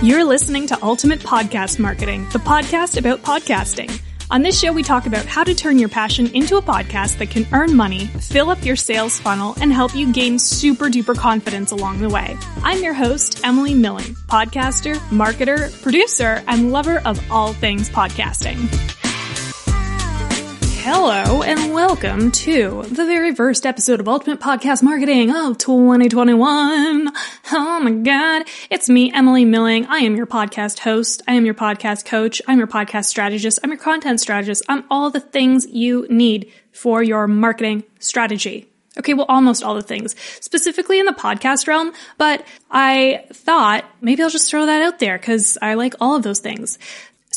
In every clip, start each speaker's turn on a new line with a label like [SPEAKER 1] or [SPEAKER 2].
[SPEAKER 1] You're listening to Ultimate Podcast Marketing, the podcast about podcasting. On this show, we talk about how to turn your passion into a podcast that can earn money, fill up your sales funnel, and help you gain super duper confidence along the way. I'm your host, Emily Milling, podcaster, marketer, producer, and lover of all things podcasting. Hello and welcome to the very first episode of Ultimate Podcast Marketing of 2021. Oh my god. It's me, Emily Milling. I am your podcast host. I am your podcast coach. I'm your podcast strategist. I'm your content strategist. I'm all the things you need for your marketing strategy. Okay, well, almost all the things, specifically in the podcast realm, but I thought maybe I'll just throw that out there because I like all of those things.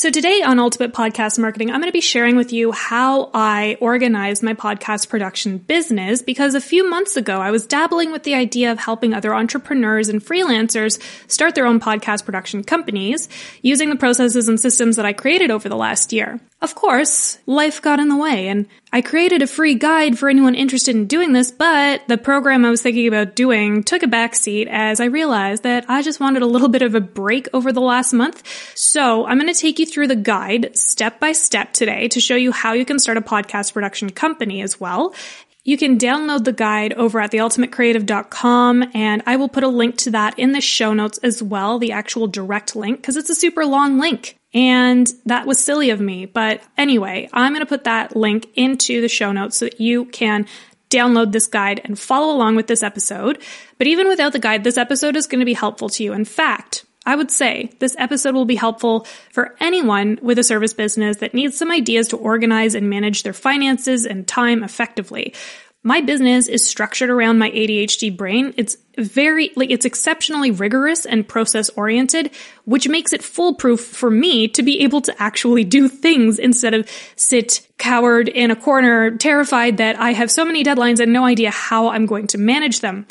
[SPEAKER 1] So today on Ultimate Podcast Marketing, I'm going to be sharing with you how I organize my podcast production business because a few months ago I was dabbling with the idea of helping other entrepreneurs and freelancers start their own podcast production companies using the processes and systems that I created over the last year. Of course, life got in the way and I created a free guide for anyone interested in doing this, but the program I was thinking about doing took a backseat as I realized that I just wanted a little bit of a break over the last month. So I'm going to take you through the guide step by step today to show you how you can start a podcast production company as well. You can download the guide over at theultimatecreative.com and I will put a link to that in the show notes as well, the actual direct link, because it's a super long link. And that was silly of me. But anyway, I'm going to put that link into the show notes so that you can download this guide and follow along with this episode. But even without the guide, this episode is going to be helpful to you. In fact, I would say this episode will be helpful for anyone with a service business that needs some ideas to organize and manage their finances and time effectively. My business is structured around my ADHD brain. It's very, like, it's exceptionally rigorous and process oriented, which makes it foolproof for me to be able to actually do things instead of sit cowered in a corner, terrified that I have so many deadlines and no idea how I'm going to manage them.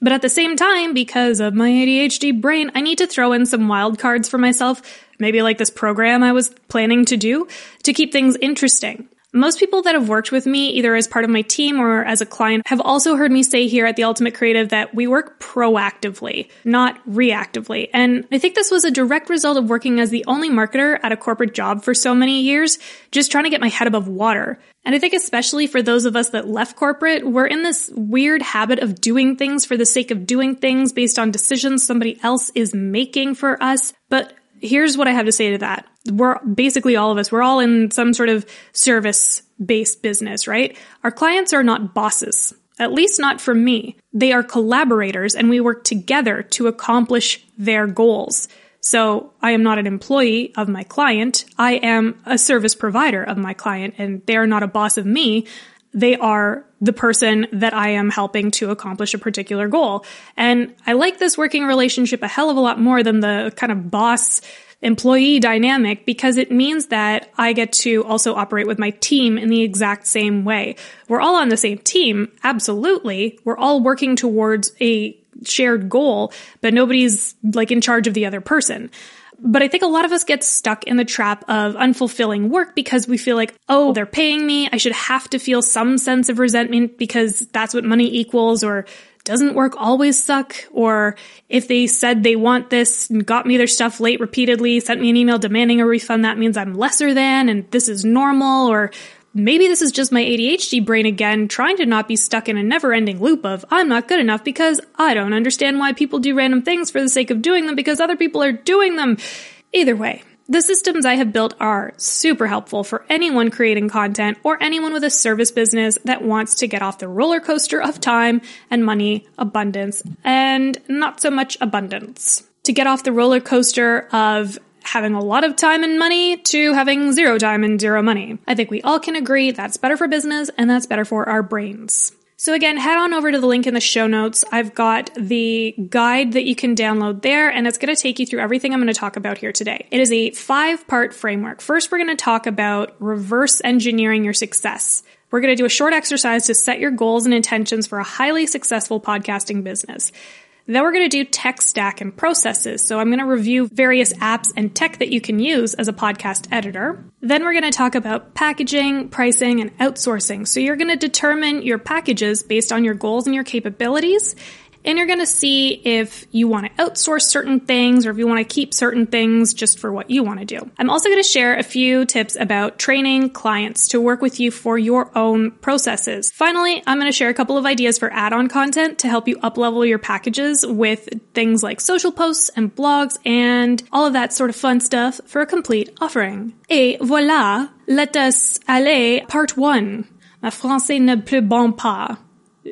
[SPEAKER 1] But at the same time, because of my ADHD brain, I need to throw in some wild cards for myself, maybe like this program I was planning to do, to keep things interesting. Most people that have worked with me, either as part of my team or as a client, have also heard me say here at the Ultimate Creative that we work proactively, not reactively. And I think this was a direct result of working as the only marketer at a corporate job for so many years, just trying to get my head above water. And I think especially for those of us that left corporate, we're in this weird habit of doing things for the sake of doing things based on decisions somebody else is making for us. But here's what I have to say to that. We're basically all of us, we're all in some sort of service based business, right? Our clients are not bosses. At least not for me. They are collaborators and we work together to accomplish their goals. So I am not an employee of my client. I am a service provider of my client and they are not a boss of me. They are the person that I am helping to accomplish a particular goal. And I like this working relationship a hell of a lot more than the kind of boss employee dynamic because it means that I get to also operate with my team in the exact same way. We're all on the same team. Absolutely. We're all working towards a shared goal, but nobody's like in charge of the other person. But I think a lot of us get stuck in the trap of unfulfilling work because we feel like, oh, they're paying me. I should have to feel some sense of resentment because that's what money equals or doesn't work always suck? Or if they said they want this and got me their stuff late repeatedly, sent me an email demanding a refund, that means I'm lesser than and this is normal or maybe this is just my ADHD brain again trying to not be stuck in a never ending loop of I'm not good enough because I don't understand why people do random things for the sake of doing them because other people are doing them. Either way, the systems I have built are super helpful for anyone creating content or anyone with a service business that wants to get off the roller coaster of time and money, abundance, and not so much abundance. To get off the roller coaster of having a lot of time and money to having zero time and zero money. I think we all can agree that's better for business and that's better for our brains. So again, head on over to the link in the show notes. I've got the guide that you can download there and it's going to take you through everything I'm going to talk about here today. It is a five part framework. First, we're going to talk about reverse engineering your success. We're going to do a short exercise to set your goals and intentions for a highly successful podcasting business. Then we're going to do tech stack and processes. So I'm going to review various apps and tech that you can use as a podcast editor. Then we're going to talk about packaging, pricing, and outsourcing. So you're going to determine your packages based on your goals and your capabilities. And you're going to see if you want to outsource certain things or if you want to keep certain things just for what you want to do. I'm also going to share a few tips about training clients to work with you for your own processes. Finally, I'm going to share a couple of ideas for add-on content to help you uplevel your packages with things like social posts and blogs and all of that sort of fun stuff for a complete offering. Et voilà, let us aller part one. Ma français ne plus bon pas.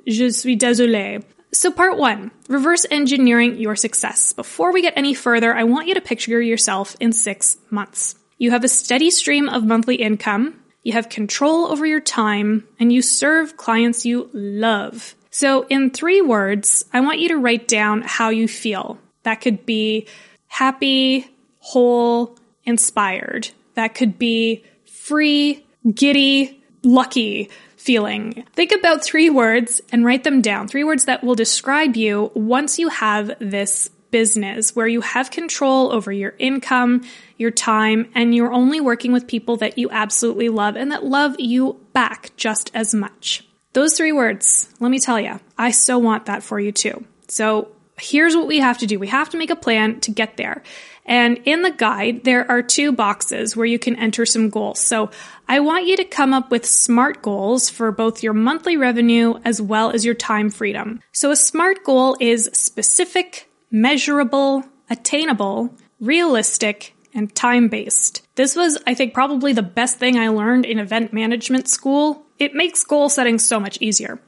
[SPEAKER 1] Je suis désolé. So part one, reverse engineering your success. Before we get any further, I want you to picture yourself in six months. You have a steady stream of monthly income. You have control over your time and you serve clients you love. So in three words, I want you to write down how you feel. That could be happy, whole, inspired. That could be free, giddy, lucky feeling. Think about three words and write them down. Three words that will describe you once you have this business where you have control over your income, your time, and you're only working with people that you absolutely love and that love you back just as much. Those three words, let me tell you, I so want that for you too. So here's what we have to do. We have to make a plan to get there. And in the guide, there are two boxes where you can enter some goals. So I want you to come up with SMART goals for both your monthly revenue as well as your time freedom. So a SMART goal is specific, measurable, attainable, realistic, and time based. This was, I think, probably the best thing I learned in event management school. It makes goal setting so much easier.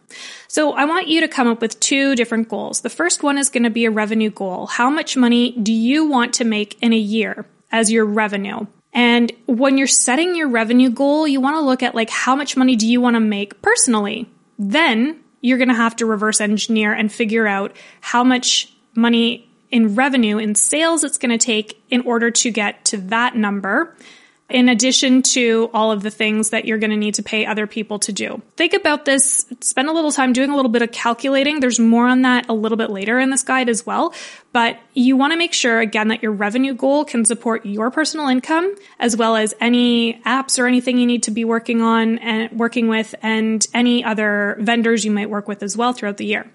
[SPEAKER 1] So I want you to come up with two different goals. The first one is going to be a revenue goal. How much money do you want to make in a year as your revenue? And when you're setting your revenue goal, you want to look at like how much money do you want to make personally? Then you're going to have to reverse engineer and figure out how much money in revenue in sales it's going to take in order to get to that number in addition to all of the things that you're going to need to pay other people to do. Think about this, spend a little time doing a little bit of calculating. There's more on that a little bit later in this guide as well. But you want to make sure again that your revenue goal can support your personal income as well as any apps or anything you need to be working on and working with and any other vendors you might work with as well throughout the year.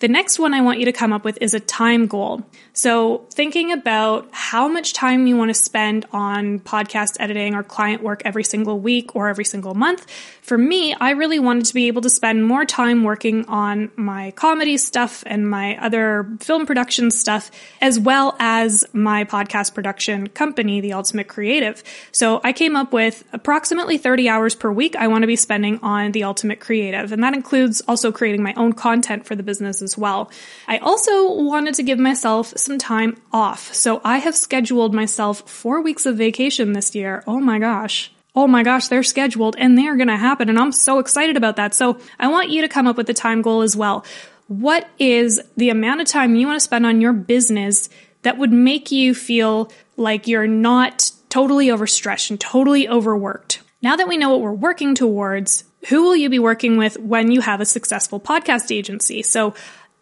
[SPEAKER 1] The next one I want you to come up with is a time goal. So thinking about how much time you want to spend on podcast editing or client work every single week or every single month. For me, I really wanted to be able to spend more time working on my comedy stuff and my other film production stuff, as well as my podcast production company, The Ultimate Creative. So I came up with approximately 30 hours per week I want to be spending on The Ultimate Creative. And that includes also creating my own content for the business as well. I also wanted to give myself some time off. So I have scheduled myself four weeks of vacation this year. Oh my gosh. Oh my gosh, they're scheduled and they're to happen. And I'm so excited about that. So I want you to come up with a time goal as well. What is the amount of time you want to spend on your business that would make you feel like you're not totally overstretched and totally overworked? Now that we know what we're working towards, who will you be working with when you have a successful podcast agency? So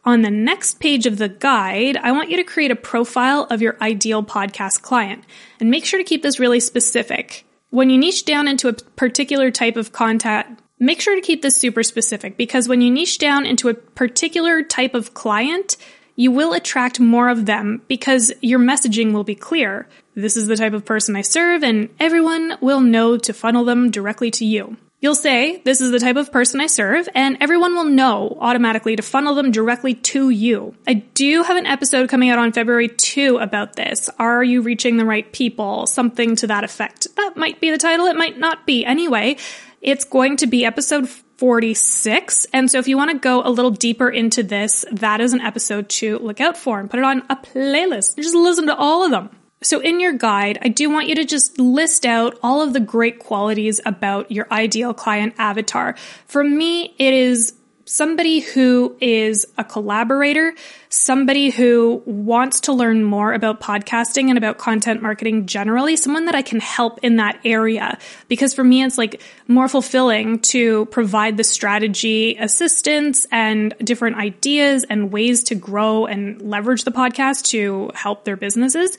[SPEAKER 1] on the next page of the guide, I want you to create a profile of your ideal podcast client and make sure to keep this really specific. When you niche down into a particular type of content, make sure to keep this super specific because when you niche down into a particular type of client, you will attract more of them because your messaging will be clear. This is the type of person I serve and everyone will know to funnel them directly to you. You'll say, this is the type of person I serve, and everyone will know automatically to funnel them directly to you. I do have an episode coming out on February 2 about this. Are you reaching the right people? Something to that effect. That might be the title, it might not be. Anyway, it's going to be episode 46. And so if you want to go a little deeper into this, that is an episode to look out for and put it on a playlist. Just listen to all of them. So in your guide, I do want you to just list out all of the great qualities about your ideal client avatar. For me, it is somebody who is a collaborator, somebody who wants to learn more about podcasting and about content marketing generally, someone that I can help in that area. Because for me, it's like more fulfilling to provide the strategy assistance and different ideas and ways to grow and leverage the podcast to help their businesses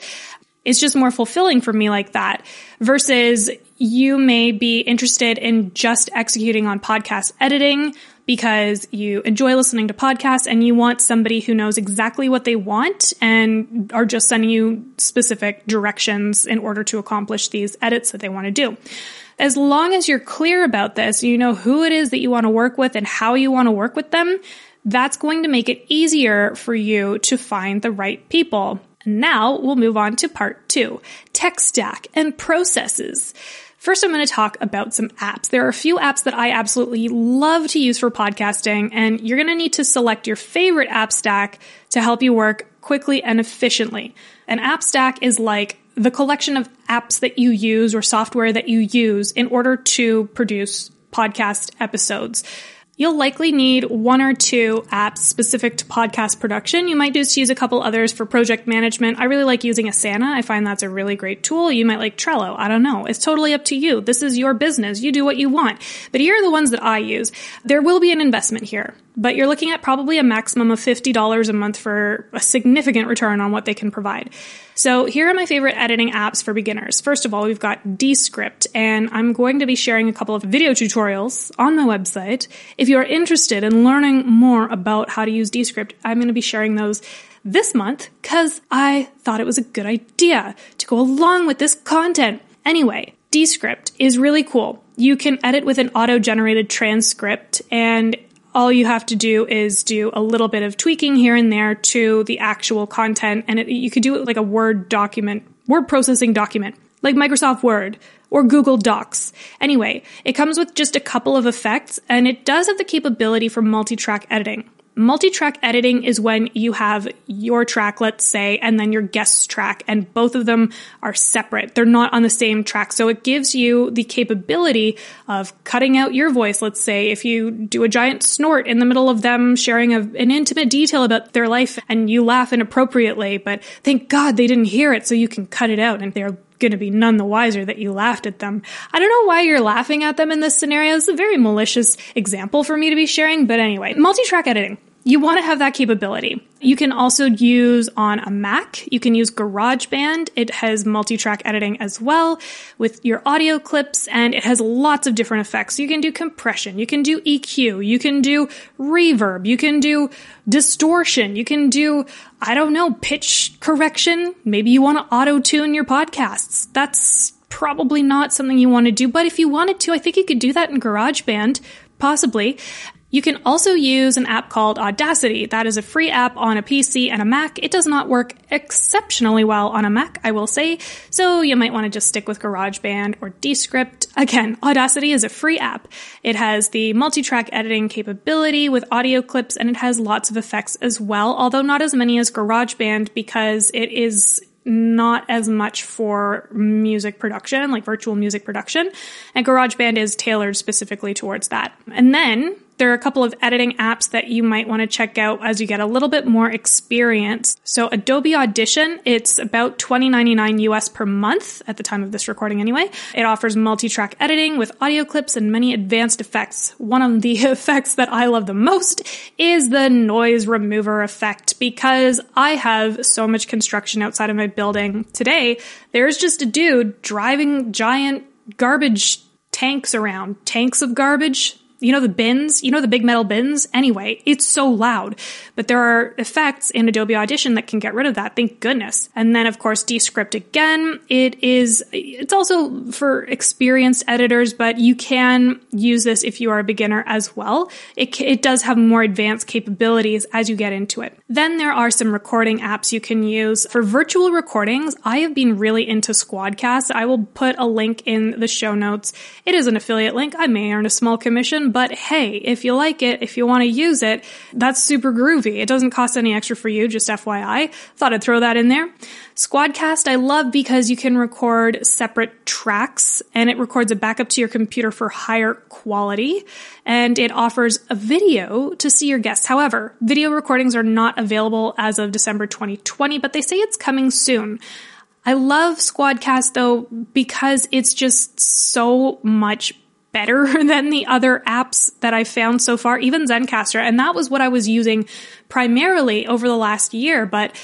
[SPEAKER 1] it's just more fulfilling for me like that versus you may be interested in just executing on podcast editing because you enjoy listening to podcasts and you want somebody who knows exactly what they want and are just sending you specific directions in order to accomplish these edits that they want to do. As long as you're clear about this, you know who it is that you want to work with and how you want to work with them, that's going to make it easier for you to find the right people. Now we'll move on to part two, tech stack and processes. First, I'm going to talk about some apps. There are a few apps that I absolutely love to use for podcasting, and you're going to need to select your favorite app stack to help you work quickly and efficiently. An app stack is like the collection of apps that you use or software that you use in order to produce podcast episodes. You'll likely need one or two apps specific to podcast production. You might just use a couple others for project management. I really like using Asana. I find that's a really great tool. You might like Trello. I don't know. It's totally up to you. This is your business. You do what you want. But here are the ones that I use. There will be an investment here but you're looking at probably a maximum of $50 a month for a significant return on what they can provide. So here are my favorite editing apps for beginners. First of all, we've got Descript, and I'm going to be sharing a couple of video tutorials on my website. If you are interested in learning more about how to use Descript, I'm going to be sharing those this month because I thought it was a good idea to go along with this content. Anyway, Descript is really cool. You can edit with an auto generated transcript and all you have to do is do a little bit of tweaking here and there to the actual content. And it, you could do it like a Word document, word processing document, like Microsoft Word or Google Docs. Anyway, it comes with just a couple of effects and it does have the capability for multi-track editing. Multi-track editing is when you have your track, let's say, and then your guest's track, and both of them are separate. They're not on the same track. So it gives you the capability of cutting out your voice. Let's say if you do a giant snort in the middle of them sharing a, an intimate detail about their life and you laugh inappropriately, but thank God they didn't hear it so you can cut it out and they're going to be none the wiser that you laughed at them. I don't know why you're laughing at them in this scenario. It's a very malicious example for me to be sharing, but anyway, multi-track editing you want to have that capability. You can also use on a Mac. You can use GarageBand. It has multi-track editing as well with your audio clips and it has lots of different effects. You can do compression. You can do EQ. You can do reverb. You can do distortion. You can do, I don't know, pitch correction. Maybe you want to auto tune your podcasts. That's probably not something you want to do, but if you wanted to, I think you could do that in GarageBand possibly. You can also use an app called Audacity. That is a free app on a PC and a Mac. It does not work exceptionally well on a Mac, I will say, so you might want to just stick with GarageBand or Descript. Again, Audacity is a free app. It has the multi-track editing capability with audio clips and it has lots of effects as well, although not as many as GarageBand because it is not as much for music production, like virtual music production. And GarageBand is tailored specifically towards that. And then there are a couple of editing apps that you might want to check out as you get a little bit more experience. So Adobe Audition, it's about $20.99 US per month at the time of this recording anyway. It offers multi-track editing with audio clips and many advanced effects. One of the effects that I love the most is the noise remover effect because I have so much construction outside of my building today. There's just a dude driving giant garbage tanks around, tanks of garbage you know the bins, you know the big metal bins? Anyway, it's so loud. But there are effects in Adobe Audition that can get rid of that, thank goodness. And then of course Descript again, it is it's also for experienced editors, but you can use this if you are a beginner as well. It it does have more advanced capabilities as you get into it. Then there are some recording apps you can use for virtual recordings. I have been really into Squadcast. I will put a link in the show notes. It is an affiliate link. I may earn a small commission but hey, if you like it, if you want to use it, that's super groovy. It doesn't cost any extra for you, just FYI. Thought I'd throw that in there. Squadcast I love because you can record separate tracks and it records a backup to your computer for higher quality and it offers a video to see your guests. However, video recordings are not available as of December 2020, but they say it's coming soon. I love Squadcast though because it's just so much better than the other apps that I found so far, even Zencastr. And that was what I was using primarily over the last year. But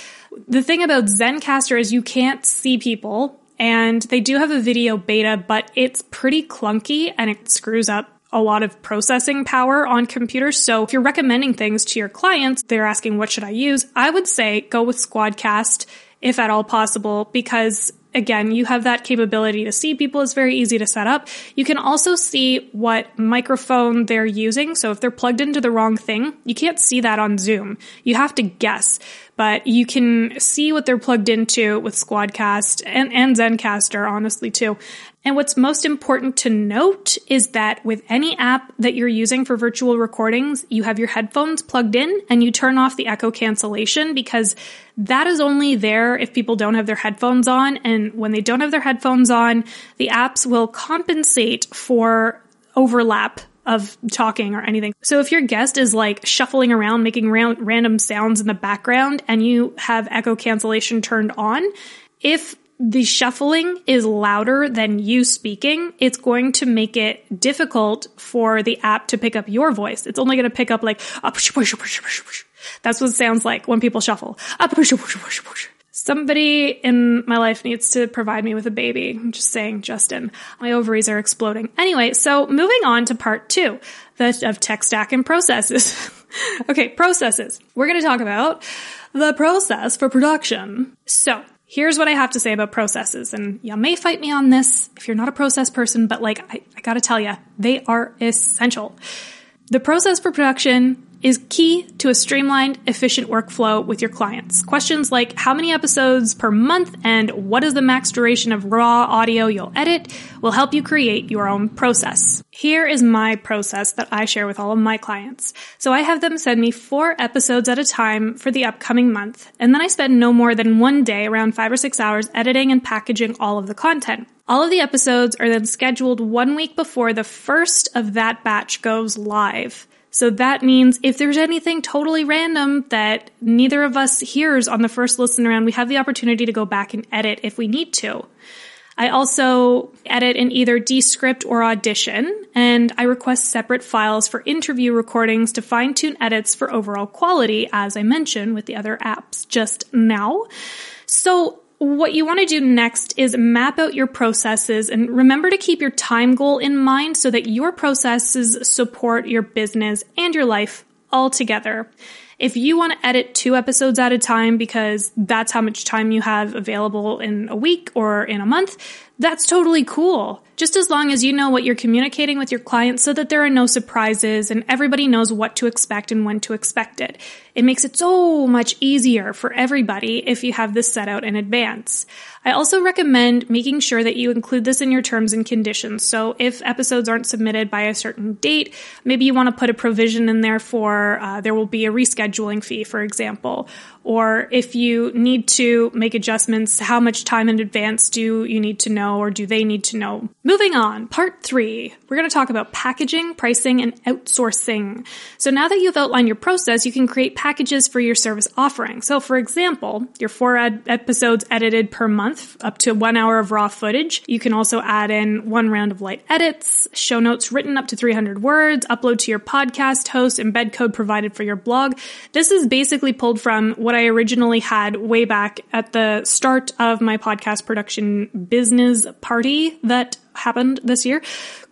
[SPEAKER 1] the thing about Zencastr is you can't see people and they do have a video beta, but it's pretty clunky and it screws up a lot of processing power on computers. So if you're recommending things to your clients, they're asking, what should I use? I would say go with Squadcast if at all possible, because again, you have that capability to see people. It's very easy to set up. You can also see what microphone they're using. So if they're plugged into the wrong thing, you can't see that on Zoom. You have to guess, but you can see what they're plugged into with Squadcast and, and Zencastr, honestly, too. And what's most important to note is that with any app that you're using for virtual recordings, you have your headphones plugged in and you turn off the echo cancellation because that is only there if people don't have their headphones on. And when they don't have their headphones on, the apps will compensate for overlap of talking or anything. So if your guest is like shuffling around, making ra- random sounds in the background and you have echo cancellation turned on, if the shuffling is louder than you speaking, it's going to make it difficult for the app to pick up your voice. It's only going to pick up like, that's what it sounds like when people shuffle. Somebody in my life needs to provide me with a baby. I'm just saying, Justin. My ovaries are exploding. Anyway, so moving on to part two the, of tech stack and processes. okay, processes. We're going to talk about the process for production. So Here's what I have to say about processes, and you may fight me on this if you're not a process person, but like, I, I gotta tell you, they are essential. The process for production is key to a streamlined, efficient workflow with your clients. Questions like how many episodes per month and what is the max duration of raw audio you'll edit will help you create your own process. Here is my process that I share with all of my clients. So I have them send me four episodes at a time for the upcoming month, and then I spend no more than one day, around five or six hours, editing and packaging all of the content. All of the episodes are then scheduled one week before the first of that batch goes live. So that means if there's anything totally random that neither of us hears on the first listen around, we have the opportunity to go back and edit if we need to. I also edit in either Descript or Audition, and I request separate files for interview recordings to fine tune edits for overall quality, as I mentioned with the other apps just now. So what you want to do next is map out your processes and remember to keep your time goal in mind so that your processes support your business and your life all together. If you want to edit two episodes at a time because that's how much time you have available in a week or in a month, that's totally cool. Just as long as you know what you're communicating with your clients so that there are no surprises and everybody knows what to expect and when to expect it. It makes it so much easier for everybody if you have this set out in advance. I also recommend making sure that you include this in your terms and conditions. So if episodes aren't submitted by a certain date, maybe you want to put a provision in there for uh, there will be a rescheduling fee, for example. Or if you need to make adjustments, how much time in advance do you need to know or do they need to know? Moving on, part three, we're going to talk about packaging, pricing, and outsourcing. So now that you've outlined your process, you can create packages for your service offering. So for example, your four ed- episodes edited per month, up to one hour of raw footage. You can also add in one round of light edits, show notes written up to 300 words, upload to your podcast host, embed code provided for your blog. This is basically pulled from what I originally had way back at the start of my podcast production business party that happened this year.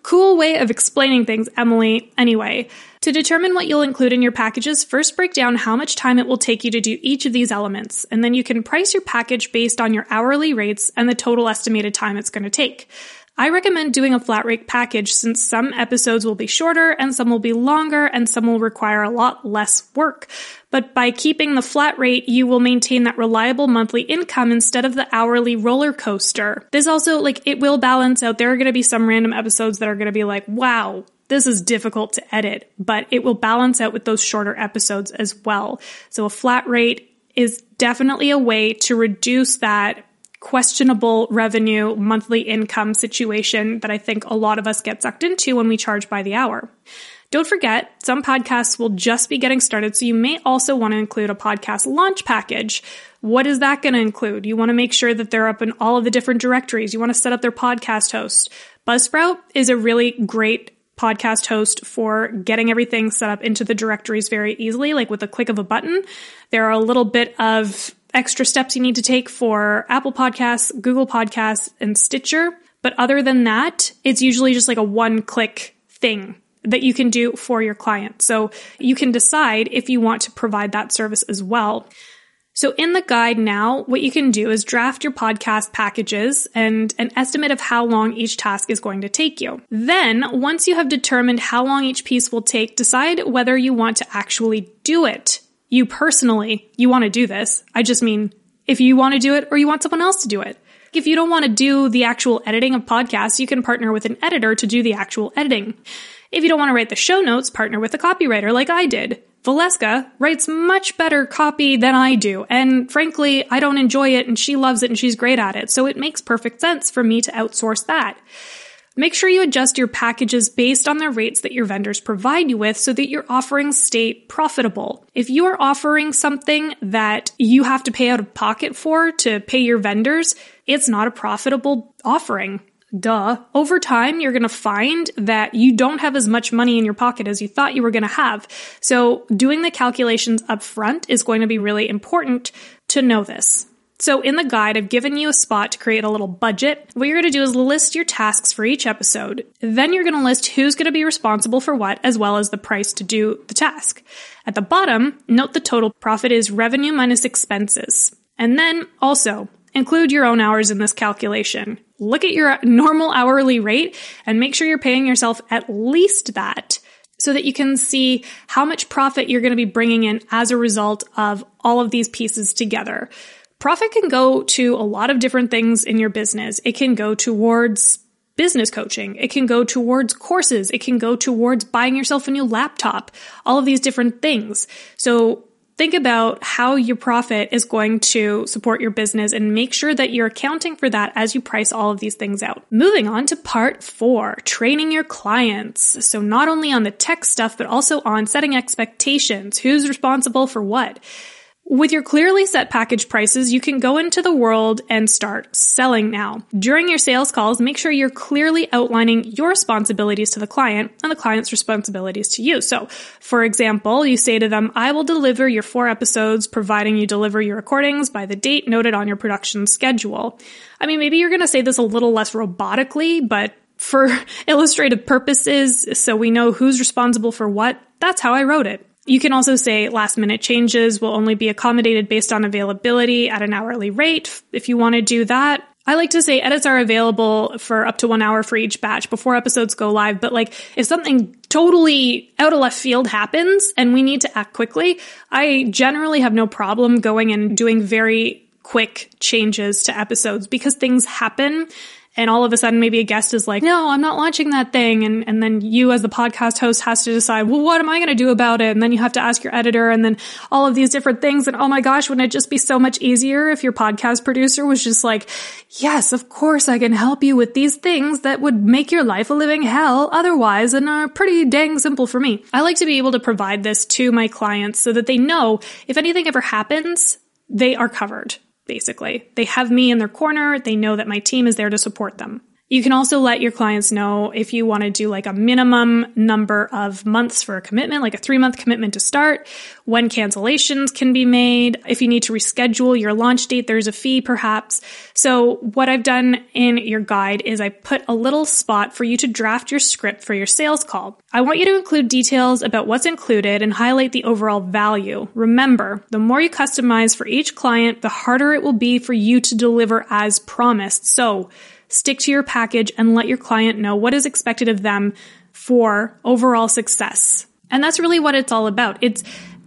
[SPEAKER 1] Cool way of explaining things, Emily. Anyway, to determine what you'll include in your packages, first break down how much time it will take you to do each of these elements, and then you can price your package based on your hourly rates and the total estimated time it's going to take. I recommend doing a flat rate package since some episodes will be shorter and some will be longer and some will require a lot less work. But by keeping the flat rate, you will maintain that reliable monthly income instead of the hourly roller coaster. This also, like, it will balance out. There are going to be some random episodes that are going to be like, wow, this is difficult to edit, but it will balance out with those shorter episodes as well. So a flat rate is definitely a way to reduce that questionable revenue, monthly income situation that I think a lot of us get sucked into when we charge by the hour. Don't forget, some podcasts will just be getting started, so you may also want to include a podcast launch package. What is that going to include? You want to make sure that they're up in all of the different directories. You want to set up their podcast host. Buzzsprout is a really great podcast host for getting everything set up into the directories very easily, like with a click of a button. There are a little bit of extra steps you need to take for Apple Podcasts, Google Podcasts, and Stitcher. But other than that, it's usually just like a one click thing. that you can do for your client. So you can decide if you want to provide that service as well. So in the guide now, what you can do is draft your podcast packages and an estimate of how long each task is going to take you. Then, once you have determined how long each piece will take, decide whether you want to actually do it. You personally, you want to do this. I just mean if you want to do it or you want someone else to do it. If you don't want to do the actual editing of podcasts, you can partner with an editor to do the actual editing. If you don't want to write the show notes, partner with a copywriter like I did. Valeska writes much better copy than I do, and frankly, I don't enjoy it and she loves it and she's great at it, so it makes perfect sense for me to outsource that. Make sure you adjust your packages based on the rates that your vendors provide you with so that your offerings stay profitable. If you are offering something that you have to pay out of pocket for to pay your vendors, it's not a profitable offering. Duh. Over time, you're going to find that you don't have as much money in your pocket as you thought you were going to have. So doing the calculations up front is going to be really important to know this. So in the guide, I've given you a spot to create a little budget. What you're going to do is list your tasks for each episode. Then you're going to list who's going to be responsible for what, as well as the price to do the task. At the bottom, note the total profit is revenue minus expenses. And then also, Include your own hours in this calculation. Look at your normal hourly rate and make sure you're paying yourself at least that so that you can see how much profit you're going to be bringing in as a result of all of these pieces together. Profit can go to a lot of different things in your business. It can go towards business coaching. It can go towards courses. It can go towards buying yourself a new laptop. All of these different things. So think about how your profit is going to support your business and make sure that you're accounting for that as you price all of these things out. Moving on to part four, training your clients. So not only on the tech stuff, but also on setting expectations. Who's responsible for what? With your clearly set package prices, you can go into the world and start selling now. During your sales calls, make sure you're clearly outlining your responsibilities to the client and the client's responsibilities to you. So, for example, you say to them, I will deliver your four episodes, providing you deliver your recordings by the date noted on your production schedule. I mean, maybe you're going to say this a little less robotically, but for illustrative purposes, so we know who's responsible for what, that's how I wrote it. You can also say last minute changes will only be accommodated based on availability at an hourly rate if you want to do that. I like to say edits are available for up to one hour for each batch before episodes go live. But like if something totally out of left field happens and we need to act quickly, I generally have no problem going and doing very quick changes to episodes because things happen and all of a sudden maybe a guest is like, no, I'm not launching that thing. And, and then you as the podcast host has to decide, well, what am I going to do about it? And then you have to ask your editor and then all of these different things. And oh my gosh, wouldn't it just be so much easier if your podcast producer was just like, yes, of course I can help you with these things that would make your life a living hell otherwise and are pretty dang simple for me. I like to be able to provide this to my clients so that they know if anything ever happens, they are covered basically. They have me in their corner. They know that my team is there to support them. You can also let your clients know if you want to do like a minimum number of months for a commitment, like a three month commitment to start, when cancellations can be made. If you need to reschedule your launch date, there's a fee perhaps. So what I've done in your guide is I put a little spot for you to draft your script for your sales call. I want you to include details about what's included and highlight the overall value. Remember, the more you customize for each client, the harder it will be for you to deliver as promised. So stick to your package and let your client know what is expected of them for overall success. And that's really what it's all about. It's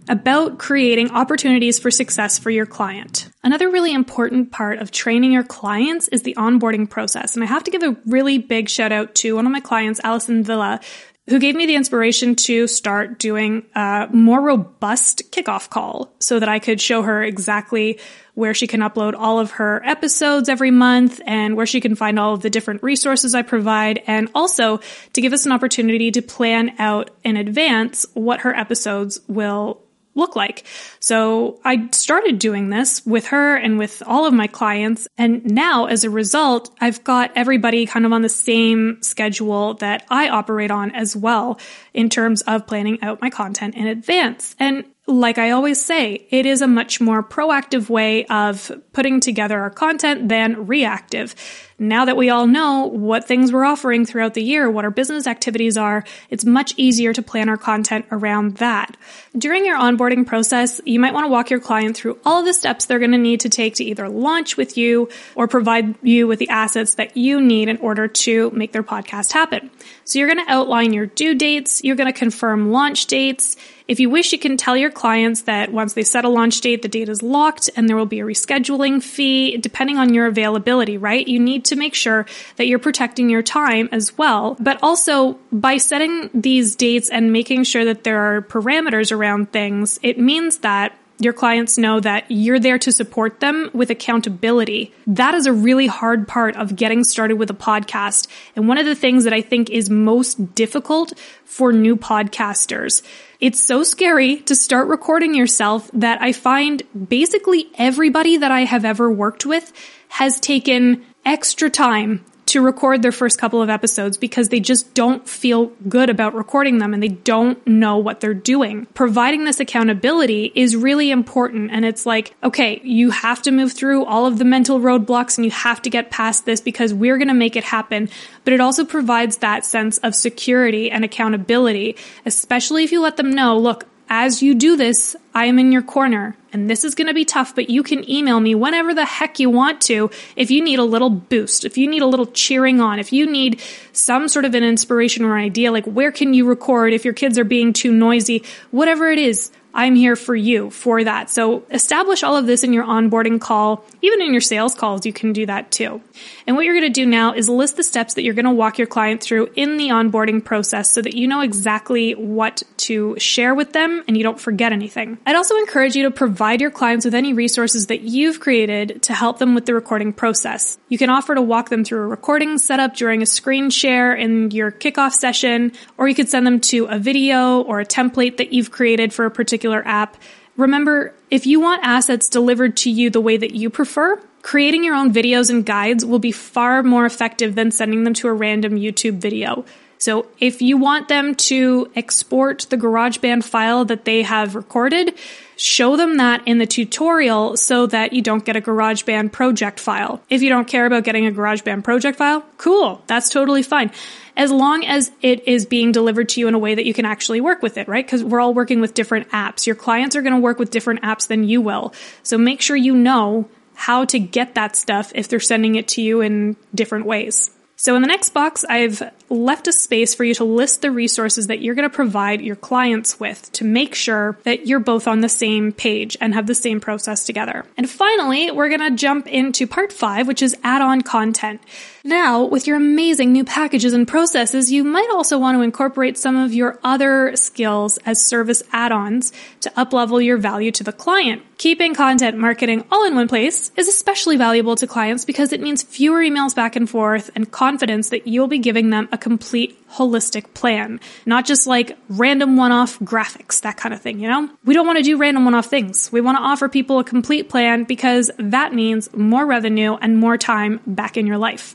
[SPEAKER 1] about creating opportunities for success for your client. Another really important part of training your clients is the onboarding process. And I have to give a really big shout out to one of my clients, Allison Villa, who gave me the inspiration to start doing a more robust kickoff call so that I could show her exactly where she can upload all of her episodes every month and where she can find all of the different resources I provide and also to give us an opportunity to plan out in advance what her episodes will look like. So I started doing this with her and with all of my clients. And now as a result, I've got everybody kind of on the same schedule that I operate on as well in terms of planning out my content in advance. And like I always say, it is a much more proactive way of putting together our content than reactive. Now that we all know what things we're offering throughout the year, what our business activities are, it's much easier to plan our content around that. During your onboarding process, you might want to walk your client through all the steps they're going to need to take to either launch with you or provide you with the assets that you need in order to make their podcast happen. So you're going to outline your due dates, you're going to confirm launch dates, if you wish, you can tell your clients that once they set a launch date, the date is locked and there will be a rescheduling fee depending on your availability, right? You need to make sure that you're protecting your time as well. But also by setting these dates and making sure that there are parameters around things, it means that your clients know that you're there to support them with accountability. That is a really hard part of getting started with a podcast. And one of the things that I think is most difficult for new podcasters. It's so scary to start recording yourself that I find basically everybody that I have ever worked with has taken extra time to record their first couple of episodes because they just don't feel good about recording them and they don't know what they're doing. Providing this accountability is really important. And it's like, okay, you have to move through all of the mental roadblocks and you have to get past this because we're going to make it happen. But it also provides that sense of security and accountability, especially if you let them know, look, as you do this, I am in your corner and this is going to be tough, but you can email me whenever the heck you want to if you need a little boost, if you need a little cheering on, if you need some sort of an inspiration or an idea, like where can you record if your kids are being too noisy, whatever it is. I'm here for you for that. So establish all of this in your onboarding call. Even in your sales calls, you can do that too. And what you're going to do now is list the steps that you're going to walk your client through in the onboarding process so that you know exactly what to share with them and you don't forget anything. I'd also encourage you to provide your clients with any resources that you've created to help them with the recording process. You can offer to walk them through a recording setup during a screen share in your kickoff session, or you could send them to a video or a template that you've created for a particular app. Remember, if you want assets delivered to you the way that you prefer, creating your own videos and guides will be far more effective than sending them to a random YouTube video. So if you want them to export the GarageBand file that they have recorded, show them that in the tutorial so that you don't get a GarageBand project file. If you don't care about getting a GarageBand project file, cool, that's totally fine as long as it is being delivered to you in a way that you can actually work with it, right? Because we're all working with different apps. Your clients are going to work with different apps than you will. So make sure you know how to get that stuff if they're sending it to you in different ways. So in the next box, I've left a space for you to list the resources that you're going to provide your clients with to make sure that you're both on the same page and have the same process together. And finally, we're going to jump into part five, which is add-on content. Now, with your amazing new packages and processes, you might also want to incorporate some of your other skills as service add-ons to uplevel your value to the client. Keeping content marketing all in one place is especially valuable to clients because it means fewer emails back and forth and confidence that you'll be giving them a complete holistic plan, not just like random one-off graphics, that kind of thing, you know? We don't want to do random one-off things. We want to offer people a complete plan because that means more revenue and more time back in your life.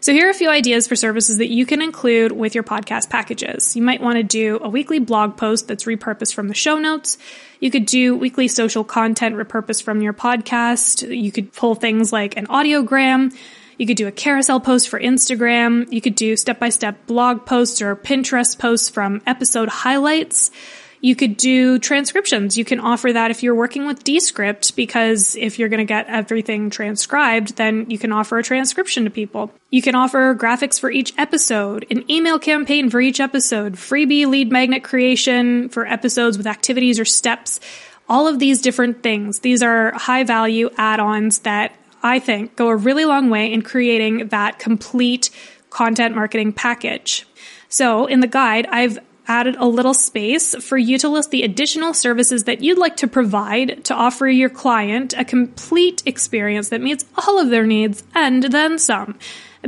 [SPEAKER 1] So here are a few ideas for services that you can include with your podcast packages. You might want to do a weekly blog post that's repurposed from the show notes. You could do weekly social content repurposed from your podcast. You could pull things like an audiogram. You could do a carousel post for Instagram. You could do step by step blog posts or Pinterest posts from episode highlights. You could do transcriptions. You can offer that if you're working with Descript because if you're going to get everything transcribed, then you can offer a transcription to people. You can offer graphics for each episode, an email campaign for each episode, freebie lead magnet creation for episodes with activities or steps. All of these different things. These are high value add-ons that I think go a really long way in creating that complete content marketing package. So in the guide, I've added a little space for you to list the additional services that you'd like to provide to offer your client a complete experience that meets all of their needs and then some.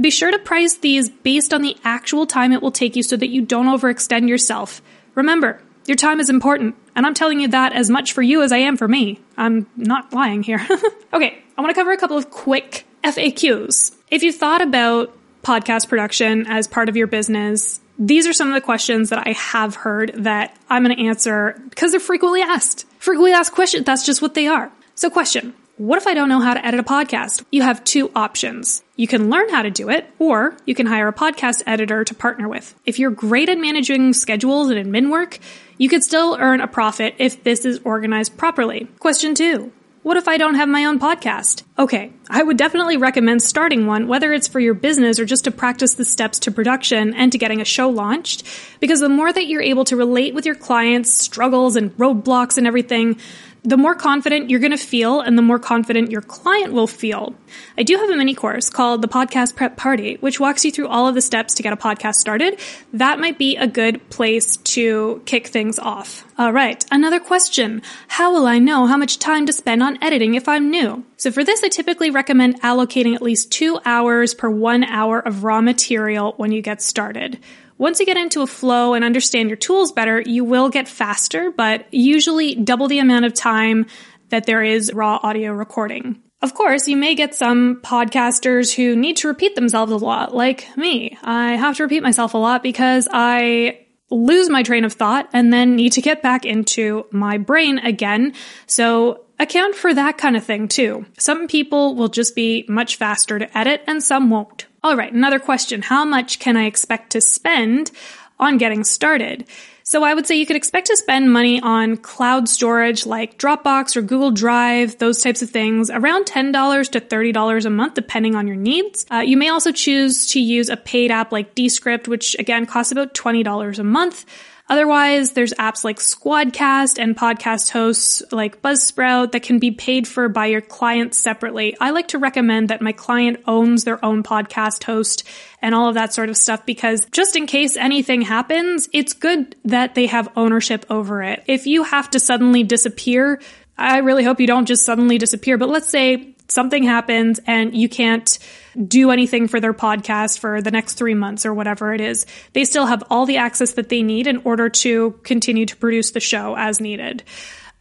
[SPEAKER 1] be sure to price these based on the actual time it will take you so that you don't overextend yourself. Remember, your time is important, and I'm telling you that as much for you as I am for me. I'm not lying here. okay, I want to cover a couple of quick FAQs. If you've thought about podcast production as part of your business, these are some of the questions that I have heard that I'm going to answer because they're frequently asked. frequently asked questions, that's just what they are. So question. What if I don't know how to edit a podcast? You have two options. You can learn how to do it, or you can hire a podcast editor to partner with. If you're great at managing schedules and admin work, you could still earn a profit if this is organized properly. Question two. What if I don't have my own podcast? Okay, I would definitely recommend starting one, whether it's for your business or just to practice the steps to production and to getting a show launched, because the more that you're able to relate with your clients' struggles and roadblocks and everything, the more confident you're going to feel and the more confident your client will feel. I do have a mini course called the Podcast Prep Party, which walks you through all of the steps to get a podcast started. That might be a good place to kick things off. All right, another question. How will I know how much time to spend on editing if I'm new? So for this, I typically recommend allocating at least two hours per one hour of raw material when you get started. Once you get into a flow and understand your tools better, you will get faster, but usually double the amount of time that there is raw audio recording. Of course, you may get some podcasters who need to repeat themselves a lot, like me. I have to repeat myself a lot because I lose my train of thought and then need to get back into my brain again. So account for that kind of thing too. Some people will just be much faster to edit and some won't. All right, another question. How much can I expect to spend on getting started? So I would say you could expect to spend money on cloud storage like Dropbox or Google Drive, those types of things, around $10 to $30 a month, depending on your needs. Uh, you may also choose to use a paid app like Descript, which again costs about $20 a month. Otherwise, there's apps like Squadcast and podcast hosts like Buzzsprout that can be paid for by your client separately. I like to recommend that my client owns their own podcast host and all of that sort of stuff because just in case anything happens, it's good that they have ownership over it. If you have to suddenly disappear, I really hope you don't just suddenly disappear, but let's say something happens and you can't do anything for their podcast for the next three months or whatever it is. They still have all the access that they need in order to continue to produce the show as needed.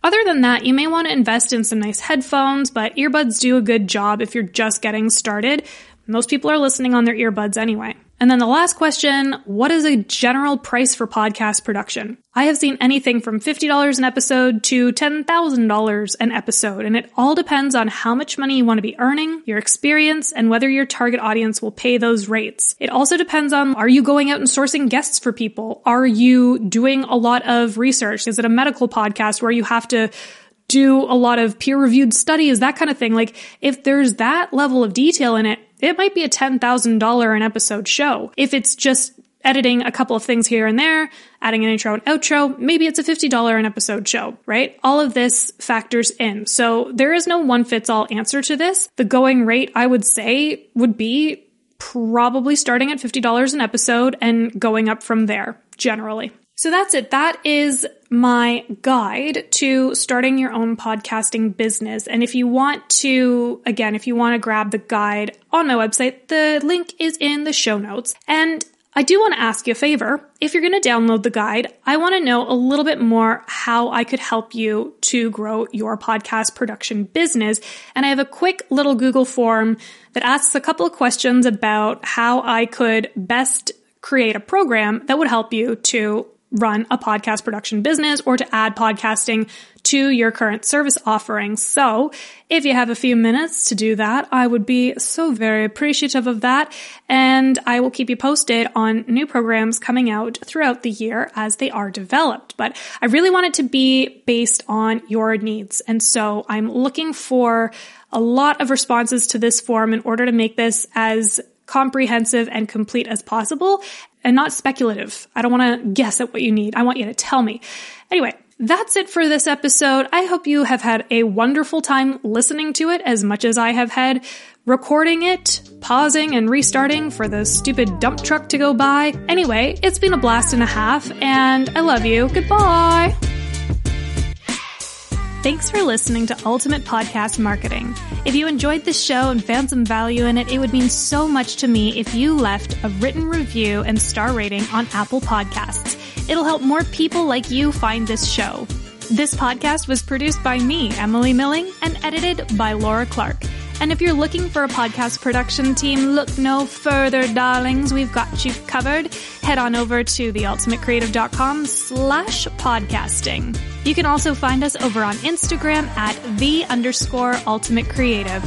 [SPEAKER 1] Other than that, you may want to invest in some nice headphones, but earbuds do a good job if you're just getting started. Most people are listening on their earbuds anyway. And then the last question, what is a general price for podcast production? I have seen anything from $50 an episode to $10,000 an episode, and it all depends on how much money you want to be earning, your experience, and whether your target audience will pay those rates. It also depends on are you going out and sourcing guests for people? Are you doing a lot of research? Is it a medical podcast where you have to do a lot of peer reviewed studies, that kind of thing? Like, if there's that level of detail in it, it might be a $10,000 an episode show. If it's just editing a couple of things here and there, adding an intro and outro, maybe it's a $50 an episode show, right? All of this factors in. So there is no one fits all answer to this. The going rate, I would say, would be probably starting at $50 an episode and going up from there, generally. So that's it. That is my guide to starting your own podcasting business. And if you want to, again, if you want to grab the guide on my website, the link is in the show notes. And I do want to ask you a favor. If you're going to download the guide, I want to know a little bit more how I could help you to grow your podcast production business. And I have a quick little Google form that asks a couple of questions about how I could best create a program that would help you to run a podcast production business or to add podcasting to your current service offering. So if you have a few minutes to do that, I would be so very appreciative of that. And I will keep you posted on new programs coming out throughout the year as they are developed. But I really want it to be based on your needs. And so I'm looking for a lot of responses to this form in order to make this as comprehensive and complete as possible and not speculative. I don't want to guess at what you need. I want you to tell me. Anyway, that's it for this episode. I hope you have had a wonderful time listening to it as much as I have had recording it, pausing and restarting for the stupid dump truck to go by. Anyway, it's been a blast and a half, and I love you. Goodbye. Thanks for listening to Ultimate Podcast Marketing. If you enjoyed this show and found some value in it, it would mean so much to me if you left a written review and star rating on Apple Podcasts. It'll help more people like you find this show. This podcast was produced by me, Emily Milling, and edited by Laura Clark. And if you're looking for a podcast production team, look no further, darlings. We've got you covered. Head on over to theultimatecreative.com slash podcasting. You can also find us over on Instagram at the underscore ultimate creative.